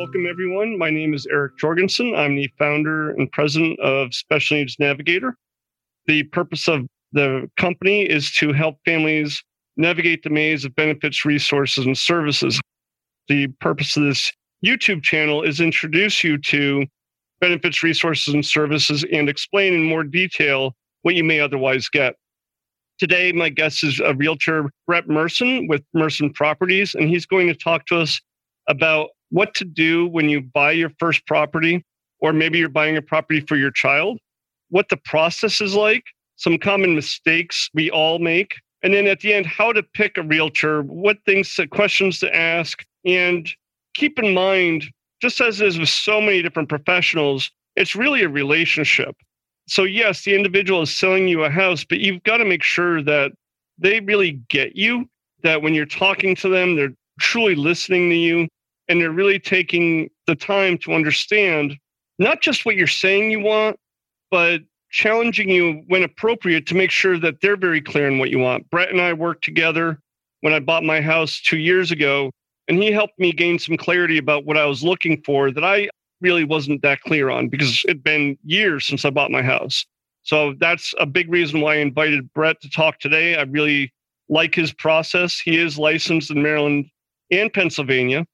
welcome everyone. My name is Eric Jorgensen. I'm the founder and president of Special Needs Navigator. The purpose of the company is to help families navigate the maze of benefits, resources, and services. The purpose of this YouTube channel is to introduce you to benefits, resources, and services and explain in more detail what you may otherwise get. Today, my guest is a realtor, Brett Merson with Merson Properties, and he's going to talk to us about what to do when you buy your first property, or maybe you're buying a property for your child, what the process is like, some common mistakes we all make, and then at the end, how to pick a realtor, what things, questions to ask, and keep in mind, just as is with so many different professionals, it's really a relationship. So, yes, the individual is selling you a house, but you've got to make sure that they really get you, that when you're talking to them, they're truly listening to you, and they're really taking the time to understand not just what you're saying you want, but challenging you when appropriate to make sure that they're very clear on what you want. Brett and I worked together when I bought my house two years ago, and he helped me gain some clarity about what I was looking for that I really wasn't that clear on because it'd been years since I bought my house. So that's a big reason why I invited Brett to talk today. I really like his process. He is licensed in Maryland and Pennsylvania.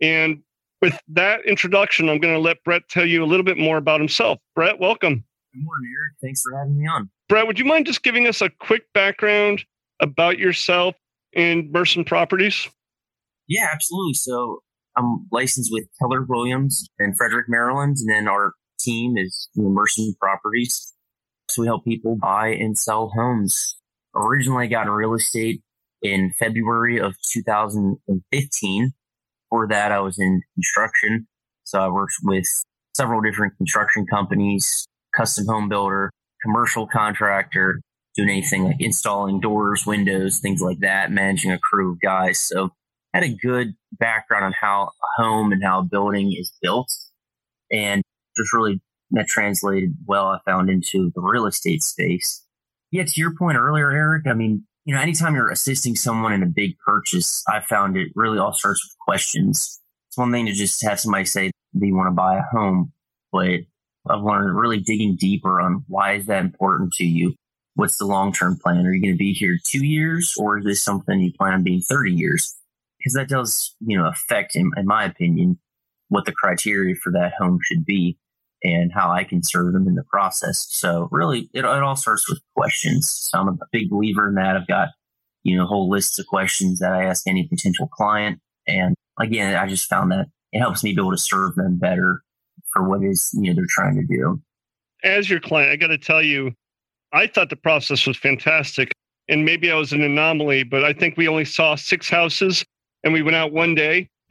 And with that introduction, I'm going to let Brett tell you a little bit more about himself. Brett, welcome. Good morning, Eric. Thanks for having me on. Brett, would you mind just giving us a quick background about yourself and Merson Properties? Yeah, absolutely. So I'm licensed with Keller Williams in Frederick, Maryland, and then our team is Merson Properties. So we help people buy and sell homes. Originally, I got in real estate in February of 2015 before that, I was in construction. So I worked with several different construction companies, custom home builder, commercial contractor, doing anything like installing doors, windows, things like that, managing a crew of guys. So I had a good background on how a home and how a building is built. And just really that translated well, I found into the real estate space. Yeah, to your point earlier, Eric, I mean, you know, anytime you're assisting someone in a big purchase, I found it really all starts with questions. It's one thing to just have somebody say they want to buy a home, but I've learned really digging deeper on why is that important to you? What's the long term plan? Are you going to be here two years or is this something you plan on being 30 years? Because that does, you know, affect, in, in my opinion, what the criteria for that home should be and how I can serve them in the process. So really, it, it all starts with questions. So I'm a big believer in that. I've got, you know, whole lists of questions that I ask any potential client. And again, I just found that it helps me be able to serve them better for what is, you know, they're trying to do. As your client, I got to tell you, I thought the process was fantastic. And maybe I was an anomaly, but I think we only saw six houses and we went out one day.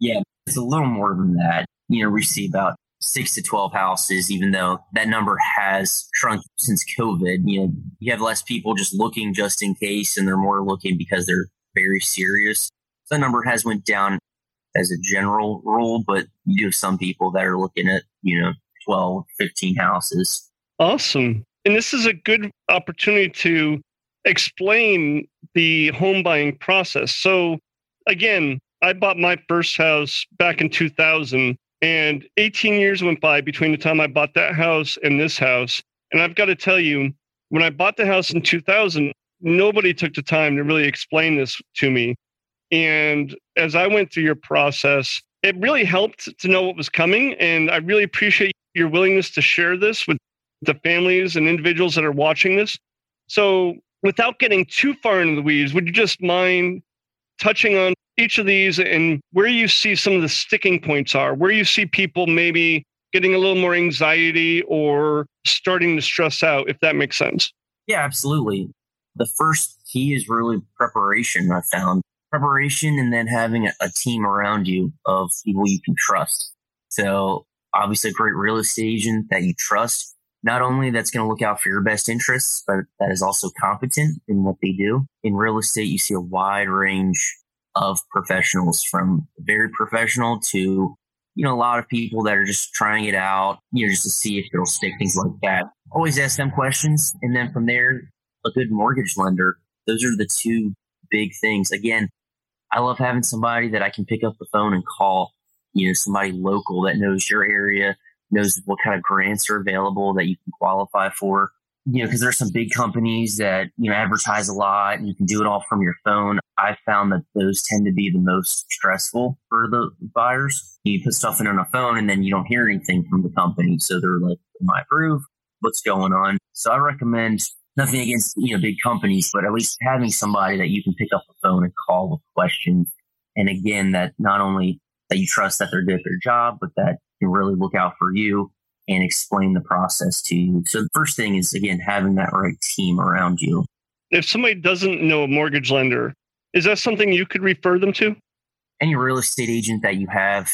yeah, it's a little more than that. You know, we see about six to 12 houses, even though that number has shrunk since COVID. You know, you have less people just looking just in case, and they're more looking because they're very serious. So that number has went down as a general rule, but you have some people that are looking at, you know, 12, 15 houses. Awesome. And this is a good opportunity to explain the home buying process. So, again, I bought my first house back in 2000, and 18 years went by between the time I bought that house and this house. And I've got to tell you, when I bought the house in 2000, nobody took the time to really explain this to me. And as I went through your process, it really helped to know what was coming. And I really appreciate your willingness to share this with the families and individuals that are watching this. So, without getting too far into the weeds, would you just mind touching on each of these and where you see some of the sticking points are, where you see people maybe getting a little more anxiety or starting to stress out, if that makes sense. Yeah, absolutely. The first key is really preparation, I found. Preparation and then having a, team around you of people you can trust. So, obviously, a great real estate agent that you trust, not only that's going to look out for your best interests, but that is also competent in what they do. In real estate, you see a wide range of professionals from very professional to you know a lot of people that are just trying it out you know just to see if it'll stick things like that. Always ask them questions and then from there a good mortgage lender. Those are the two big things. Again I love having somebody that I can pick up the phone and call, you know, somebody local that knows your area, knows what kind of grants are available that you can qualify for. You know, because there's some big companies that, you know, advertise a lot and you can do it all from your phone. I found that those tend to be the most stressful for the buyers. You put stuff in on a phone and then you don't hear anything from the company. So they're like, Am I approved? What's going on? So I recommend nothing against, you know, big companies, but at least having somebody that you can pick up the phone and call with questions. And again, that not only that you trust that they're good at their job, but that can really look out for you and explain the process to you. So the first thing is again having that right team around you. If somebody doesn't know a mortgage lender, is that something you could refer them to? Any real estate agent that you have,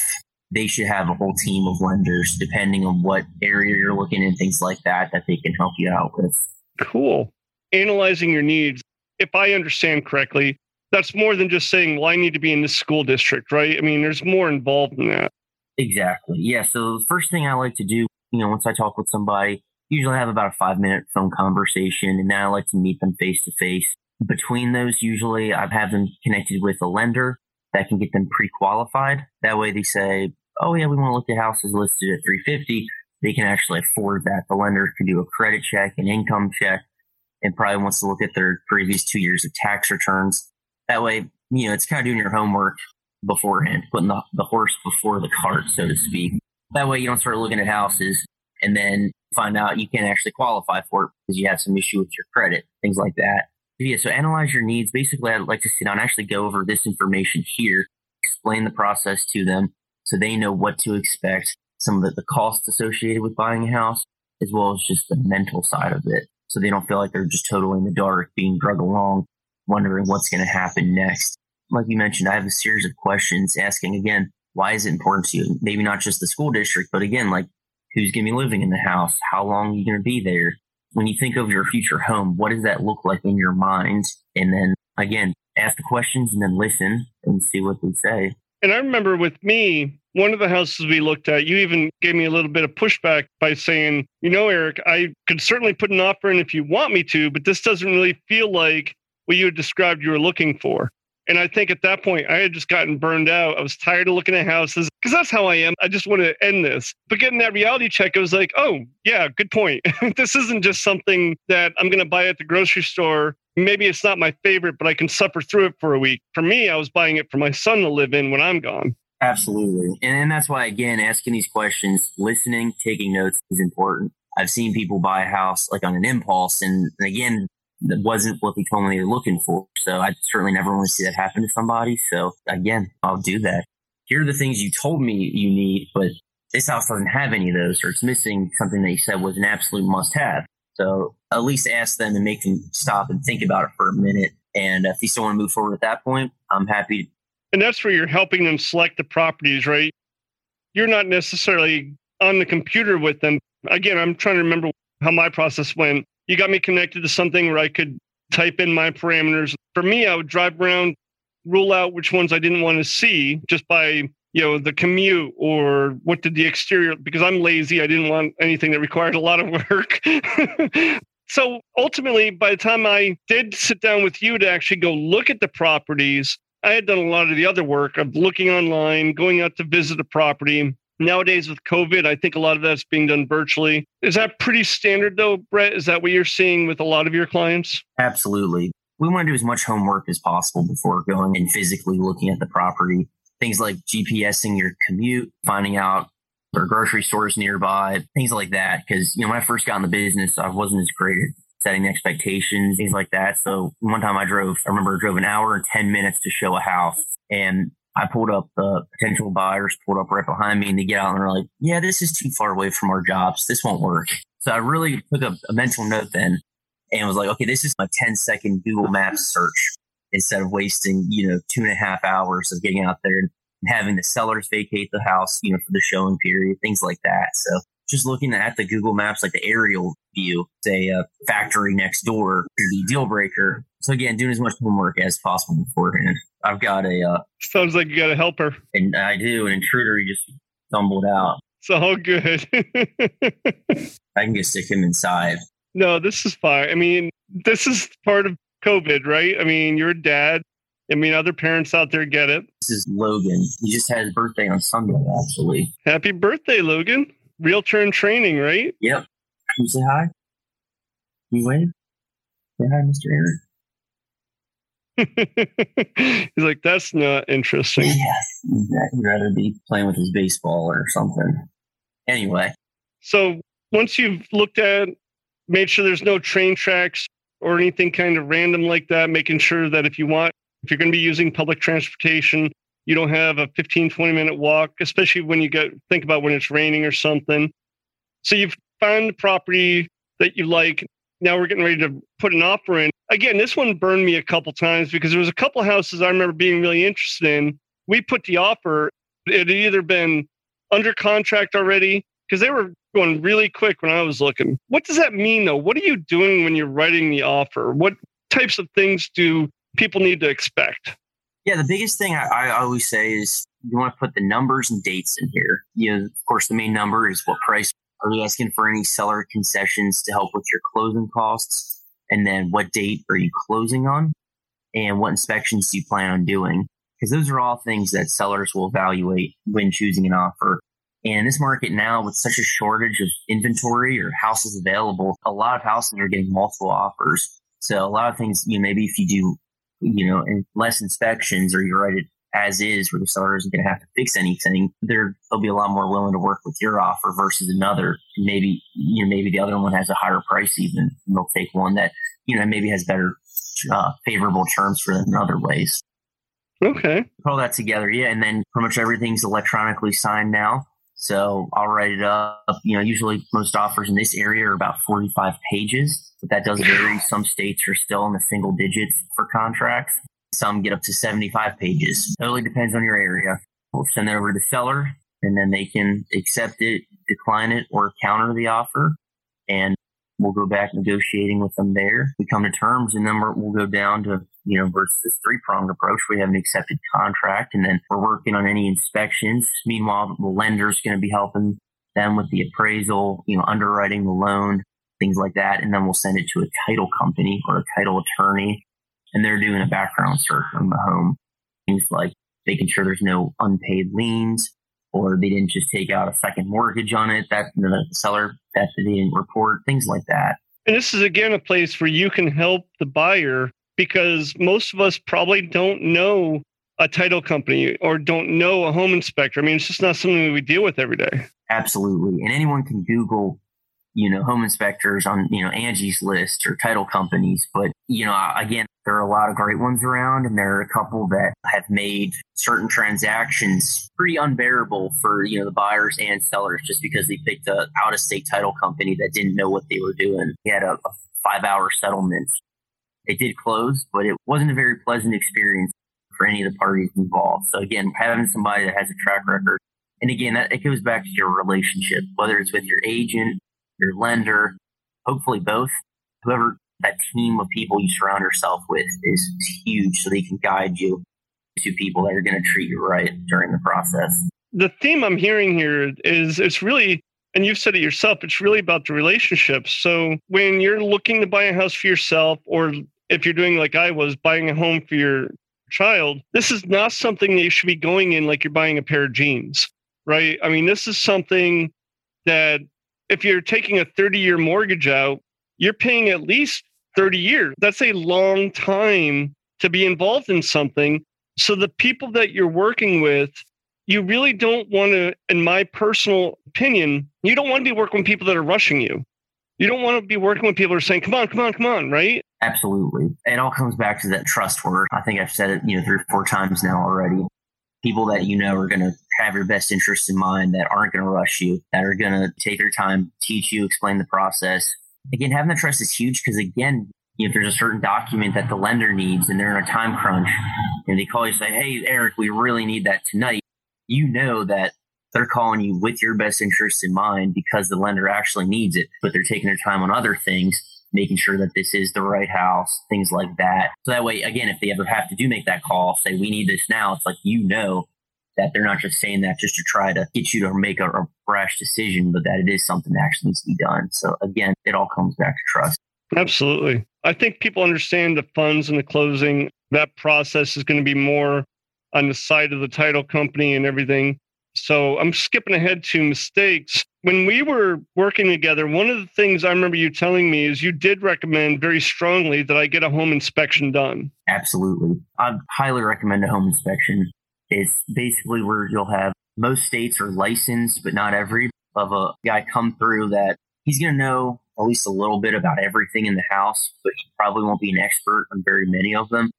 they should have a whole team of lenders depending on what area you're looking in, things like that, that they can help you out with. Cool. Analyzing your needs. If I understand correctly, that's more than just saying, well, I need to be in this school district, right? I mean, there's more involved in that. Exactly. Yeah. So the first thing I like to do, you know, once I talk with somebody, usually have about a five minute phone conversation, and then I like to meet them face to face. Between those, usually I have them connected with a lender that can get them pre-qualified. That way, they say, "Oh yeah, we want to look at houses listed at 350." They can actually afford that. The lender can do a credit check, an income check, and probably wants to look at their previous two years of tax returns. That way, you know, it's kind of doing your homework beforehand, putting the, the horse before the cart, so to speak. That way you don't start looking at houses and then find out you can't actually qualify for it because you have some issue with your credit, things like that. Yeah, so analyze your needs. Basically, I'd like to sit down and actually go over this information here, explain the process to them so they know what to expect, some of the, the costs associated with buying a house, as well as just the mental side of it. So they don't feel like they're just totally in the dark, being drug along, wondering what's going to happen next like you mentioned, I have a series of questions asking again, why is it important to you? Maybe not just the school district, but again, like who's going to be living in the house? How long are you going to be there? When you think of your future home, what does that look like in your mind? And then again, ask the questions and then listen and see what they say. And I remember with me, one of the houses we looked at, you even gave me a little bit of pushback by saying, you know, Eric, I could certainly put an offer in if you want me to, but this doesn't really feel like what you described you were looking for. And I think at that point, I had just gotten burned out. I was tired of looking at houses because that's how I am. I just want to end this. But getting that reality check, it was like, oh, yeah, good point. this isn't just something that I'm going to buy at the grocery store. Maybe it's not my favorite, but I can suffer through it for a week. For me, I was buying it for my son to live in when I'm gone. Absolutely. And that's why, again, asking these questions, listening, taking notes is important. I've seen people buy a house like on an impulse. And, and again, that wasn't what they told me they were looking for. So I certainly never want to see that happen to somebody. So again, I'll do that. Here are the things you told me you need, but this house doesn't have any of those, or it's missing something that you said was an absolute must have. So at least ask them and make them stop and think about it for a minute. And if you still want to move forward at that point, I'm happy. And that's where you're helping them select the properties, right? You're not necessarily on the computer with them. Again, I'm trying to remember how my process went you got me connected to something where I could type in my parameters. For me, I would drive around, rule out which ones I didn't want to see just by you know the commute or what did the exterior because i'm lazy i didn't want anything that required a lot of work so ultimately by the time i did sit down with you to actually go look at the properties i had done a lot of the other work of looking online going out to visit a property Nowadays, with COVID, I think a lot of that's being done virtually. Is that pretty standard, though, Brett? Is that what you're seeing with a lot of your clients? Absolutely. We want to do as much homework as possible before going and physically looking at the property. Things like GPSing your commute, finding out are grocery stores nearby, things like that. Because, you know, when I first got in the business, I wasn't as great at setting expectations, things like that. So one time I drove, I remember I drove an hour and 10 minutes to show a house. And I pulled up the potential buyers, pulled up right behind me, and they get out and they're like, "Yeah, this is too far away from our jobs. This won't work." So I really took a, a mental note then, and was like, "Okay, this is a 10 second Google Maps search instead of wasting you know two and a half hours of getting out there and having the sellers vacate the house, you know, for the showing period, things like that." So just looking at the Google Maps, like the aerial view, say a factory next door, to the deal breaker. So again, doing as much homework as possible beforehand. I've got a. Uh, Sounds like you got a helper. And I do. An intruder he just stumbled out. It's all good. I can just stick him inside. No, this is fine. I mean, this is part of COVID, right? I mean, you're dad. I mean, other parents out there get it. This is Logan. He just had his birthday on Sunday, actually. Happy birthday, Logan. Realtor in training, right? Yep. Can you say hi? Can you wave? Say hi, Mr. Eric. He's like, that's not interesting. Yeah, he'd rather be playing with his baseball or something. Anyway. So once you've looked at, made sure there's no train tracks or anything kind of random like that, making sure that if you want, if you're going to be using public transportation, you don't have a 15, 20 minute walk, especially when you get think about when it's raining or something. So you've found the property that you like. Now we're getting ready to put an offer in. Again, this one burned me a couple times because there was a couple houses I remember being really interested in. We put the offer. It had either been under contract already because they were going really quick when I was looking. What does that mean though? What are you doing when you're writing the offer? What types of things do people need to expect? Yeah, the biggest thing I, I always say is you want to put the numbers and dates in here. You know, of course, the main number is what price are you asking for any seller concessions to help with your closing costs? And then what date are you closing on? And what inspections do you plan on doing? Because those are all things that sellers will evaluate when choosing an offer. And this market now, with such a shortage of inventory or houses available, a lot of houses are getting multiple offers. So a lot of things, you know, maybe if you do, you know, and less inspections or you write it as is, where the seller isn't going to have to fix anything, they're, they'll be a lot more willing to work with your offer versus another. Maybe, you know, maybe the other one has a higher price even, and they'll take one that, you know, maybe has better, uh, favorable terms for them in other ways. Okay. Put all that together, yeah, and then pretty much everything's electronically signed now. So I'll write it up. You know, usually most offers in this area are about 45 pages, but that does vary. Some states are still in the single digits for contracts. Some get up to 75 pages. Totally depends on your area. We'll send it over to the seller and then they can accept it, decline it, or counter the offer. And we'll go back negotiating with them there. We come to terms and then we'll go down to you know, versus this three pronged approach. We have an accepted contract and then we're working on any inspections. Meanwhile, the lender's going to be helping them with the appraisal, you know, underwriting the loan, things like that. And then we'll send it to a title company or a title attorney and they're doing a background search on the home. Things like making sure there's no unpaid liens or they didn't just take out a second mortgage on it that the seller that they didn't report, things like that. And this is again a place where you can help the buyer because most of us probably don't know a title company or don't know a home inspector. I mean, it's just not something that we deal with every day. Absolutely. And anyone can Google, you know, home inspectors on, you know, Angie's list or title companies. But, you know, again, there are a lot of great ones around and there are a couple that have made certain transactions pretty unbearable for, you know, the buyers and sellers just because they picked a out of state title company that didn't know what they were doing. They had a, a five hour settlement it did close, but it wasn't a very pleasant experience for any of the parties involved. So again, having somebody that has a track record, and again, that it goes back to your relationship, whether it's with your agent, your lender, hopefully both, whoever that team of people you surround yourself with is huge so they can guide you to people that are going to treat you right during the process. The theme I'm hearing here is it's really and you've said it yourself, it's really about the relationships. So when you're looking to buy a house for yourself or if you're doing like I was, buying a home for your child, this is not something that you should be going in like you're buying a pair of jeans, right? I mean, this is something that if you're taking a 30 year mortgage out, you're paying at least 30 years. That's a long time to be involved in something. So the people that you're working with, you really don't want to, in my personal opinion, you don't want to be working with people that are rushing you. You don't want to be working with people who are saying, come on, come on, come on, right? Absolutely. It all comes back to that trust word. I think I've said it, you know, three or four times now already. People that you know are going to have your best interests in mind, that aren't going to rush you, that are going to take their time, teach you, explain the process. Again, having the trust is huge because, again, if there's a certain document that the lender needs and they're in a time crunch and they call you and say, Hey, Eric, we really need that tonight. You know that they're calling you with your best interests in mind because the lender actually needs it, but they're taking their time on other things making sure that this is the right house, things like that. So that way, again, if they ever have to do make that call, say we need this now, it's like you know that they're not just saying that just to try to get you to make a, a rash decision, but that it is something that actually needs to be done. So again, it all comes back to trust. Absolutely. I think people understand the funds and the closing. that process is going to be more on the side of the title company and everything. So I'm skipping ahead to mistakes. When we were working together, one of the things I remember you telling me is you did recommend very strongly that I get a home inspection done. Absolutely. I highly recommend a home inspection. It's basically where you'll have most states are licensed, but not every, of a guy come through that he's going to know at least a little bit about everything in the house, but he probably won't be an expert on very many of them.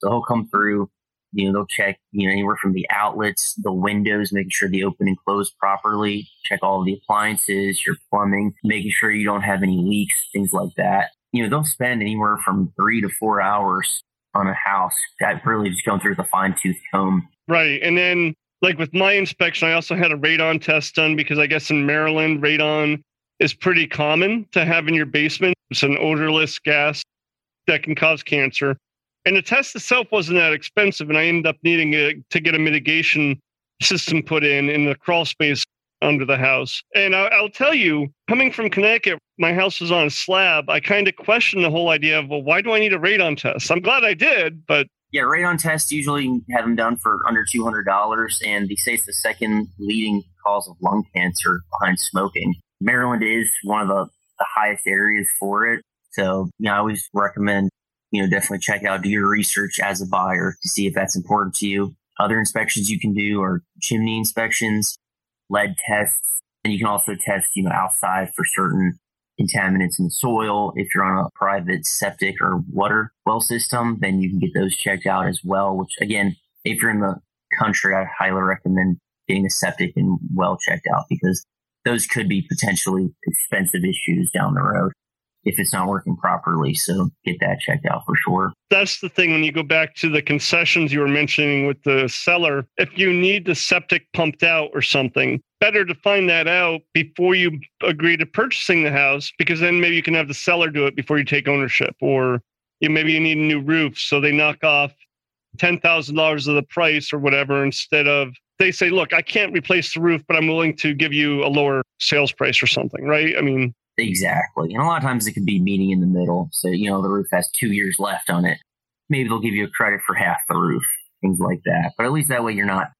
So he'll come through, you know, they'll check, you know, anywhere from the outlets, the windows, making sure they open and close properly, check all of the appliances, your plumbing, making sure you don't have any leaks, things like that. You know, they'll spend anywhere from three to four hours on a house. That really just going through the fine tooth comb. Right. And then like with my inspection, I also had a radon test done because I guess in Maryland, radon is pretty common to have in your basement. It's an odorless gas that can cause cancer. And the test itself wasn't that expensive, and I ended up needing a, to get a mitigation system put in in the crawl space under the house. And I, will tell you, coming from Connecticut, my house was on a slab. I kind of questioned the whole idea of, well, why do I need a radon test? I'm glad I did, but yeah, radon tests usually have them done for under two hundred dollars, and they say it's the second leading cause of lung cancer behind smoking. Maryland is one of the, the highest areas for it, so you know, I always recommend you know, definitely check out, do your research as a buyer to see if that's important to you. Other inspections you can do are chimney inspections, lead tests, and you can also test, you know, outside for certain contaminants in the soil. If you're on a private septic or water well system, then you can get those checked out as well, which again, if you're in the country, I highly recommend getting a septic and well checked out because those could be potentially expensive issues down the road if it's not working properly. So get that checked out for sure. That's the thing when you go back to the concessions you were mentioning with the seller. If you need the septic pumped out or something, better to find that out before you agree to purchasing the house because then maybe you can have the seller do it before you take ownership or you maybe you need a new roof so they knock off $10,000 of the price or whatever instead of they say look I can't replace the roof but I'm willing to give you a lower sales price or something right I mean Exactly. And a lot of times it could be meeting in the middle. So, you know, the roof has two years left on it. Maybe they'll give you a credit for half the roof, things like that. But at least that way you're not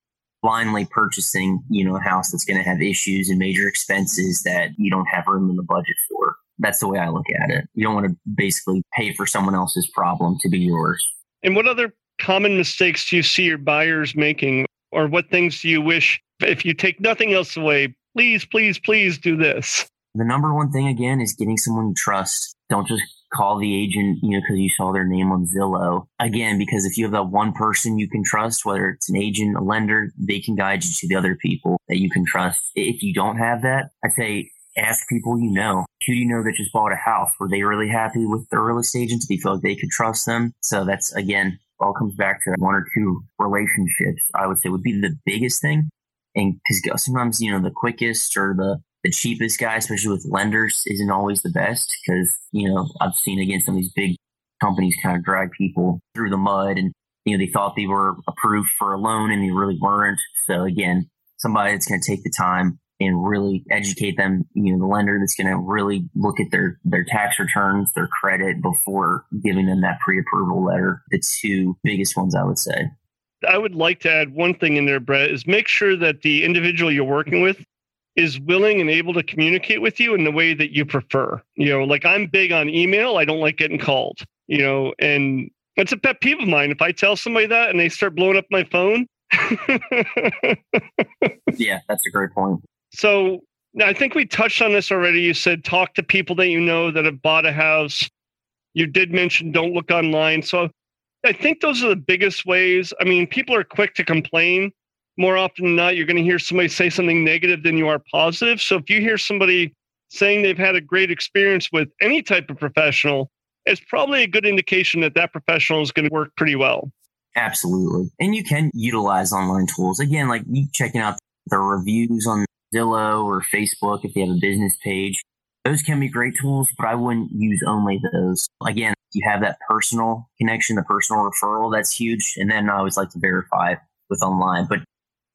blindly purchasing, you know, a house that's going to have issues and major expenses that you don't have room in the budget for. That's the way I look at it. You don't want to basically pay for someone else's problem to be yours. And what other common mistakes do you see your buyers making? Or what things do you wish, if you take nothing else away, please, please, please do this? The number one thing again is getting someone you trust. Don't just call the agent, you know, because you saw their name on Zillow. Again, because if you have that one person you can trust, whether it's an agent, a lender, they can guide you to the other people that you can trust. If you don't have that, I'd say ask people you know. Who do you know that just bought a house? Were they really happy with the real estate agent? Do you feel like they could trust them? So that's again, all comes back to one or two relationships. I would say would be the biggest thing. And because sometimes, you know, the quickest or the the cheapest guy, especially with lenders, isn't always the best because, you know, I've seen again some of these big companies kind of drag people through the mud and, you know, they thought they were approved for a loan and they really weren't. So again, somebody that's going to take the time and really educate them, you know, the lender that's going to really look at their, their tax returns, their credit before giving them that pre-approval letter. The two biggest ones I would say. I would like to add one thing in there, Brett, is make sure that the individual you're working with is willing and able to communicate with you in the way that you prefer. You know, like I'm big on email. I don't like getting called, you know, and it's a pet peeve of mine. If I tell somebody that and they start blowing up my phone. yeah, that's a great point. So I think we touched on this already. You said talk to people that you know that have bought a house. You did mention don't look online. So I think those are the biggest ways. I mean, people are quick to complain more often than not, you're going to hear somebody say something negative than you are positive. So if you hear somebody saying they've had a great experience with any type of professional, it's probably a good indication that that professional is going to work pretty well. Absolutely. And you can utilize online tools. Again, like you checking out the reviews on Zillow or Facebook if you have a business page. Those can be great tools, but I wouldn't use only those. Again, you have that personal connection, the personal referral, that's huge. And then I always like to verify with online. But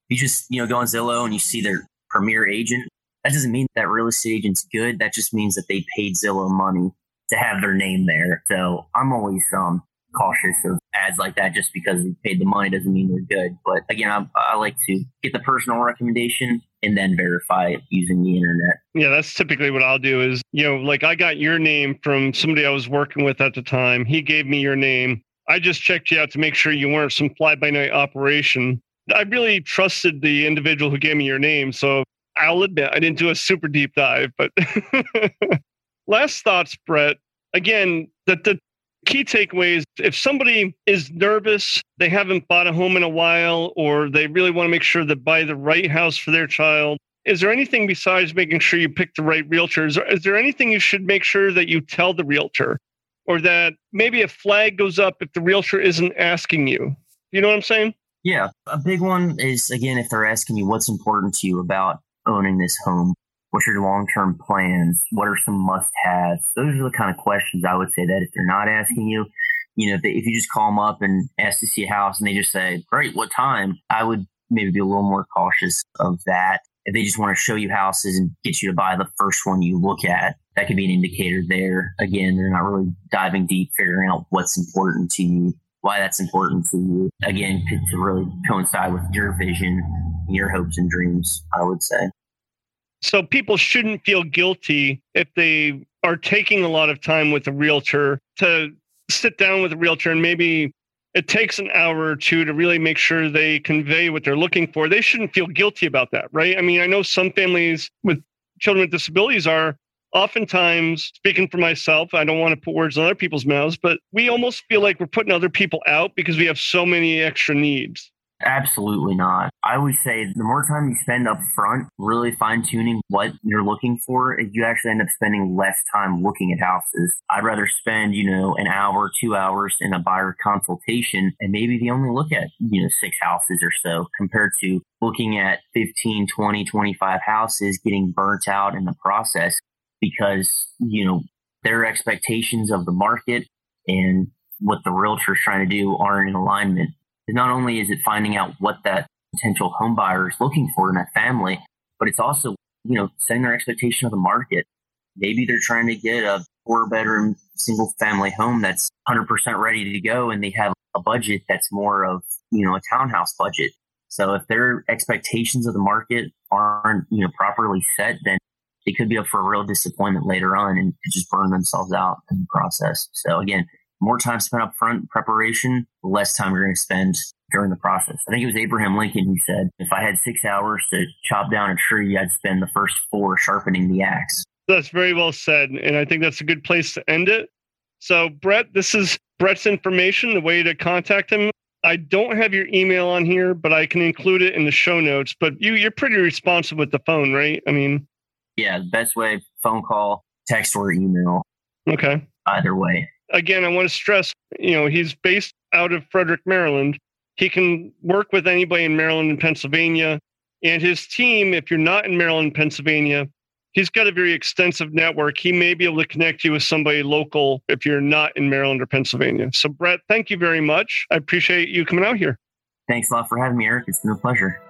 you just, you know, go on Zillow and you see their premier agent, that doesn't mean that real estate agent's good. That just means that they paid Zillow money to have their name there. So I'm always um, cautious of ads like that just because we paid the money doesn't mean they're good. But again, I, I like to get the personal recommendation and then verify it using the internet. Yeah, that's typically what I'll do is, you know, like I got your name from somebody I was working with at the time. He gave me your name. I just checked you out to make sure you weren't some fly by night operation. I really trusted the individual who gave me your name. So I'll admit I didn't do a super deep dive, but last thoughts, Brett. Again, that the key takeaway is if somebody is nervous, they haven't bought a home in a while, or they really want to make sure they buy the right house for their child, is there anything besides making sure you pick the right realtor? Is there anything you should make sure that you tell the realtor? Or that maybe a flag goes up if the realtor isn't asking you? You know what I'm saying? Yeah. A big one is, again, if they're asking you what's important to you about owning this home, What's your long term plans? What are some must haves? Those are the kind of questions I would say that if they're not asking you, you know, if, they, if you just call them up and ask to see a house and they just say, great, what time? I would maybe be a little more cautious of that. If they just want to show you houses and get you to buy the first one you look at, that could be an indicator there. Again, they're not really diving deep, figuring out what's important to you, why that's important to you. Again, to really coincide with your vision, your hopes and dreams, I would say. So people shouldn't feel guilty if they are taking a lot of time with a realtor to sit down with a realtor and maybe it takes an hour or two to really make sure they convey what they're looking for. They shouldn't feel guilty about that, right? I mean, I know some families with children with disabilities are oftentimes speaking for myself i don't want to put words in other people's mouths but we almost feel like we're putting other people out because we have so many extra needs Absolutely not. I would say the more time you spend up front, really fine tuning what you're looking for, you actually end up spending less time looking at houses. I'd rather spend, you know, an hour, two hours in a buyer consultation and maybe they only look at, you know, six houses or so compared to looking at 15, 20, 25 houses getting burnt out in the process because, you know, their expectations of the market and what the realtor is trying to do aren't in alignment not only is it finding out what that potential home buyer is looking for in that family, but it's also, you know, setting their expectation of the market. Maybe they're trying to get a four bedroom single family home that's 100% ready to go and they have a budget that's more of, you know, a townhouse budget. So if their expectations of the market aren't, you know, properly set, then they could be up for a real disappointment later on and just burn themselves out in the process. So again, more time spent up front preparation, less time you're going to spend during the process. I think it was Abraham Lincoln who said, if I had six hours to chop down a tree, I'd spend the first four sharpening the axe. That's very well said. And I think that's a good place to end it. So, Brett, this is Brett's information, the way to contact him. I don't have your email on here, but I can include it in the show notes. But you, you're pretty responsive with the phone, right? I mean, yeah, best way phone call, text, or email. Okay. Either way again, I want to stress, you know, he's based out of Frederick, Maryland. He can work with anybody in Maryland and Pennsylvania. And his team, if you're not in Maryland, Pennsylvania, he's got a very extensive network. He may be able to connect you with somebody local if you're not in Maryland or Pennsylvania. So, Brett, thank you very much. I appreciate you coming out here. Thanks a lot for having me, Eric. It's been a pleasure.